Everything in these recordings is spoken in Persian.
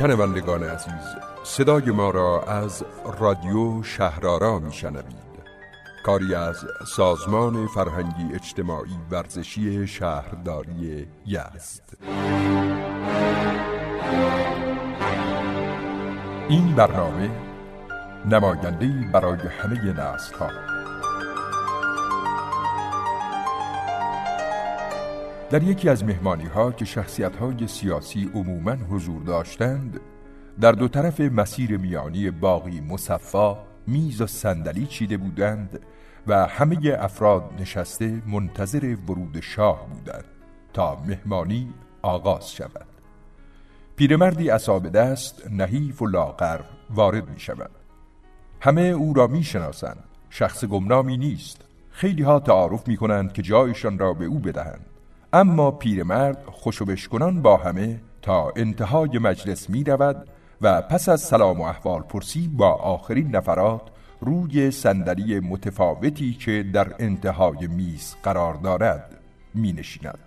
شنوندگان عزیز صدای ما را از رادیو شهرارا میشنوید. کاری از سازمان فرهنگی اجتماعی ورزشی شهرداری یزد. این برنامه نماینده برای همه نسل ها در یکی از مهمانی ها که شخصیت های سیاسی عموما حضور داشتند در دو طرف مسیر میانی باقی مصفا میز و صندلی چیده بودند و همه افراد نشسته منتظر ورود شاه بودند تا مهمانی آغاز شود. پیرمردی اصاب دست نحیف و لاغر وارد می شود همه او را می شناسند شخص گمنامی نیست. خیلی ها تعارف می کنند که جایشان را به او بدهند. اما پیرمرد خوشوبشکنان با همه تا انتهای مجلس می و پس از سلام و احوال پرسی با آخرین نفرات روی صندلی متفاوتی که در انتهای میز قرار دارد می نشیند.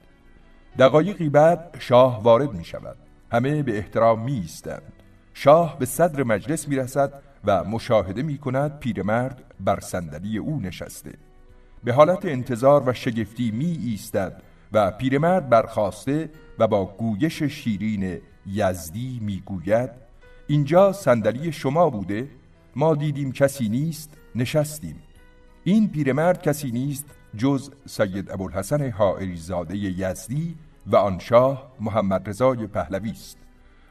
دقایقی بعد شاه وارد می شود همه به احترام می ایستند. شاه به صدر مجلس می رسد و مشاهده می کند پیرمرد بر صندلی او نشسته به حالت انتظار و شگفتی می ایستد و پیرمرد برخواسته و با گویش شیرین یزدی می‌گوید اینجا صندلی شما بوده ما دیدیم کسی نیست نشستیم. این پیرمرد کسی نیست جز سید ابوالحسن حائری زاده یزدی و آن شاه محمد رضای پهلوی است.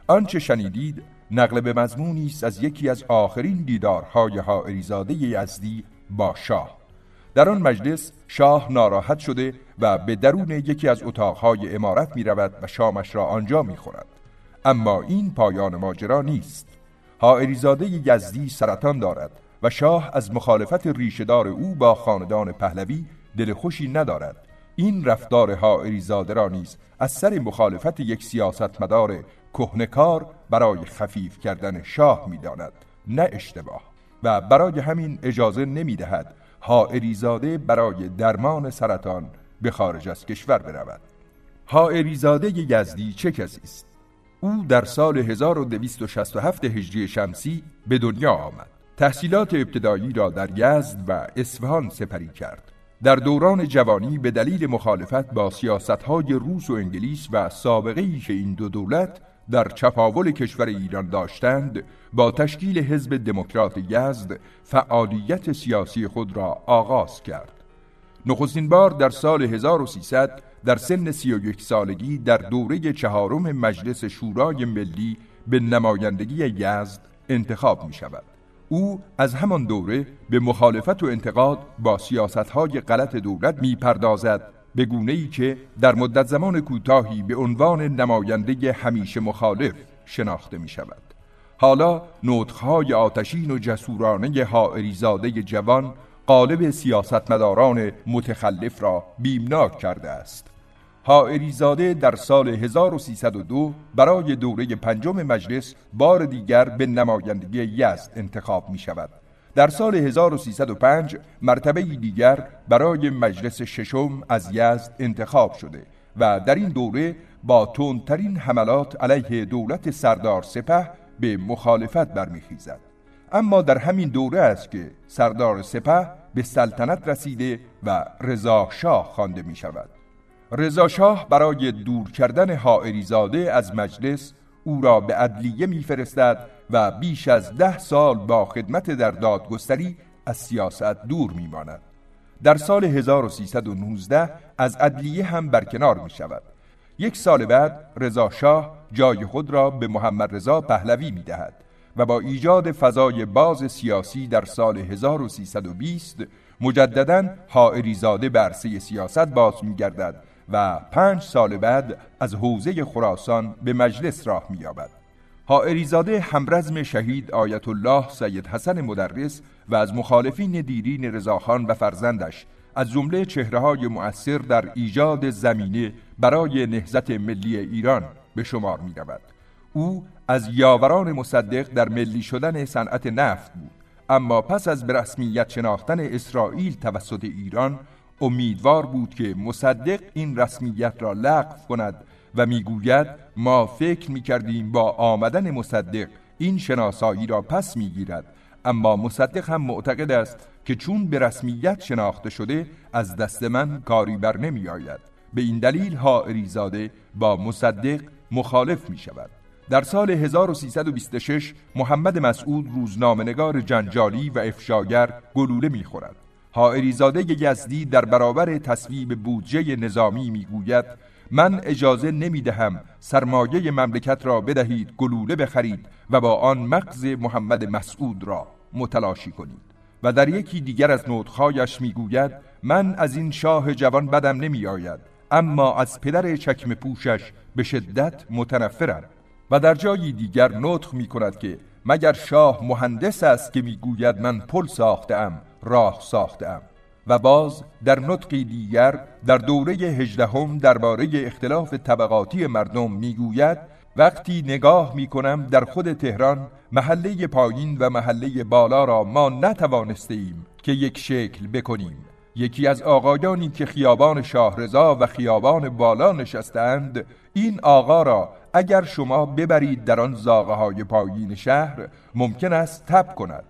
آنچه شنیدید نقل به مضمونی است از یکی از آخرین دیدارهای حائری زاده یزدی با شاه. در آن مجلس شاه ناراحت شده و به درون یکی از اتاقهای امارت می رود و شامش را آنجا می خورد. اما این پایان ماجرا نیست. حائریزاده یزدی سرطان دارد و شاه از مخالفت ریشهدار او با خاندان پهلوی دل خوشی ندارد. این رفتار حائریزاده را نیز از سر مخالفت یک سیاستمدار کهنکار برای خفیف کردن شاه می‌داند. نه اشتباه. و برای همین اجازه نمی‌دهد هائریزاده برای درمان سرطان به خارج از کشور برود. هائریزاده یزدی چه کسی است؟ او در سال 1267 هجری شمسی به دنیا آمد. تحصیلات ابتدایی را در یزد و اصفهان سپری کرد. در دوران جوانی به دلیل مخالفت با سیاستهای روس و انگلیس و سابقه ای که این دو دولت در چپاول کشور ایران داشتند با تشکیل حزب دموکرات یزد فعالیت سیاسی خود را آغاز کرد. نخستین بار در سال 1300 در سن 31 سالگی در دوره چهارم مجلس شورای ملی به نمایندگی یزد انتخاب می شود او از همان دوره به مخالفت و انتقاد با سیاستهای غلط دولت می پردازد به گونه ای که در مدت زمان کوتاهی به عنوان نماینده همیشه مخالف شناخته می شود. حالا نطخهای آتشین و جسورانه حائریزاده جوان قالب سیاستمداران متخلف را بیمناک کرده است. حائریزاده در سال 1302 برای دوره پنجم مجلس بار دیگر به نمایندگی یزد انتخاب می شود. در سال 1305 مرتبه دیگر برای مجلس ششم از یزد انتخاب شده و در این دوره با تندترین حملات علیه دولت سردار سپه به مخالفت برمیخیزد. اما در همین دوره است که سردار سپه به سلطنت رسیده و رضا شاه خوانده می شود رضا شاه برای دور کردن حائریزاده از مجلس او را به عدلیه میفرستد و بیش از ده سال با خدمت در دادگستری از سیاست دور میماند در سال 1319 از عدلیه هم برکنار می شود یک سال بعد رضا شاه جای خود را به محمد رضا پهلوی می دهد و با ایجاد فضای باز سیاسی در سال 1320 مجددا حائریزاده برسه سیاست باز می گردد و پنج سال بعد از حوزه خراسان به مجلس راه می‌یابد. حائریزاده همرزم شهید آیت الله سید حسن مدرس و از مخالفین دیرین رضاخان و فرزندش از جمله چهره های مؤثر در ایجاد زمینه برای نهزت ملی ایران به شمار می رود. او از یاوران مصدق در ملی شدن صنعت نفت بود اما پس از به رسمیت شناختن اسرائیل توسط ایران امیدوار بود که مصدق این رسمیت را لغو کند و می‌گوید ما فکر می‌کردیم با آمدن مصدق این شناسایی را پس می‌گیرد. اما مصدق هم معتقد است که چون به رسمیت شناخته شده از دست من کاری بر نمی آید به این دلیل حائری زاده با مصدق مخالف می شود در سال 1326 محمد مسعود روزنامه‌نگار جنجالی و افشاگر گلوله می‌خورد. حائریزاده یزدی در برابر تصویب بودجه نظامی می‌گوید من اجازه نمی‌دهم سرمایه مملکت را بدهید گلوله بخرید و با آن مغز محمد مسعود را متلاشی کنید. و در یکی دیگر از نوتخایش می‌گوید من از این شاه جوان بدم نمی آید اما از پدر چکم پوشش به شدت متنفرم. و در جایی دیگر نطق می کند که مگر شاه مهندس است که می‌گوید من پل ساختم راه ساختم. و باز در نطقی دیگر در دوره هجدهم درباره اختلاف طبقاتی مردم می‌گوید وقتی نگاه می کنم در خود تهران محله پایین و محله بالا را ما نتوانسته ایم که یک شکل بکنیم. یکی از آقایانی که خیابان شاهرضا و خیابان بالا نشستند این آقا را اگر شما ببرید در آن زاغه های پایین شهر ممکن است تب کند.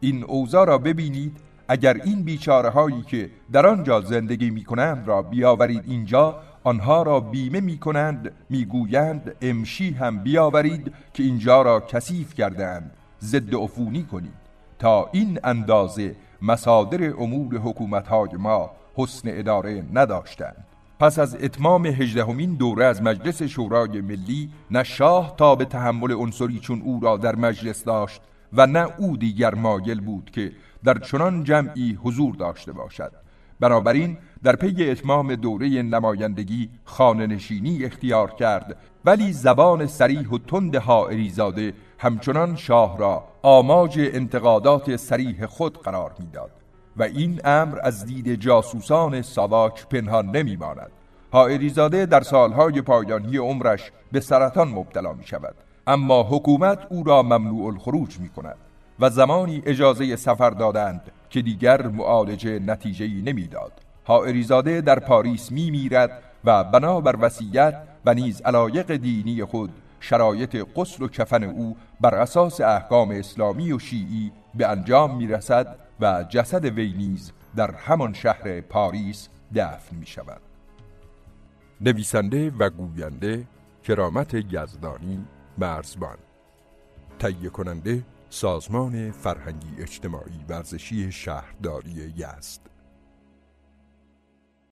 این اوضاع را ببینید اگر این بیچاره هایی که در آنجا زندگی می کنند را بیاورید اینجا آنها را بیمه می کنند می گویند امشی هم بیاورید که اینجا را کثیف کردند ضد عفونی کنید. تا این اندازه مصادر امور حکومتهای ما حسن اداره نداشتند. پس از اتمام هجدهمین دوره از مجلس شورای ملی نه شاه تا به تحمل عنصری چون او را در مجلس داشت و نه او دیگر مایل بود که در چنان جمعی حضور داشته باشد. بنابراین در پی اتمام دوره نمایندگی خانه نشینی اختیار کرد ولی زبان سریح و تند حائریزاده همچنان شاه را آماج انتقادات سریح خود قرار می‌داد و این امر از دید جاسوسان ساواک پنهان نمی ماند حائریزاده در سالهای پایانی عمرش به سرطان مبتلا می شود اما حکومت او را ممنوع الخروج می کند و زمانی اجازه سفر دادند که دیگر معالجه نتیجه نمی‌داد. حائریزاده در پاریس می میرد و بنابر وصیت و نیز علایق دینی خود شرایط قسل و کفن او بر اساس احکام اسلامی و شیعی به انجام می رسد و جسد وی نیز در همان شهر پاریس دفن می شود نویسنده و گوینده کرامت یزدانی مرزبان. تهیه کننده سازمان فرهنگی اجتماعی ورزشی شهرداری یزد.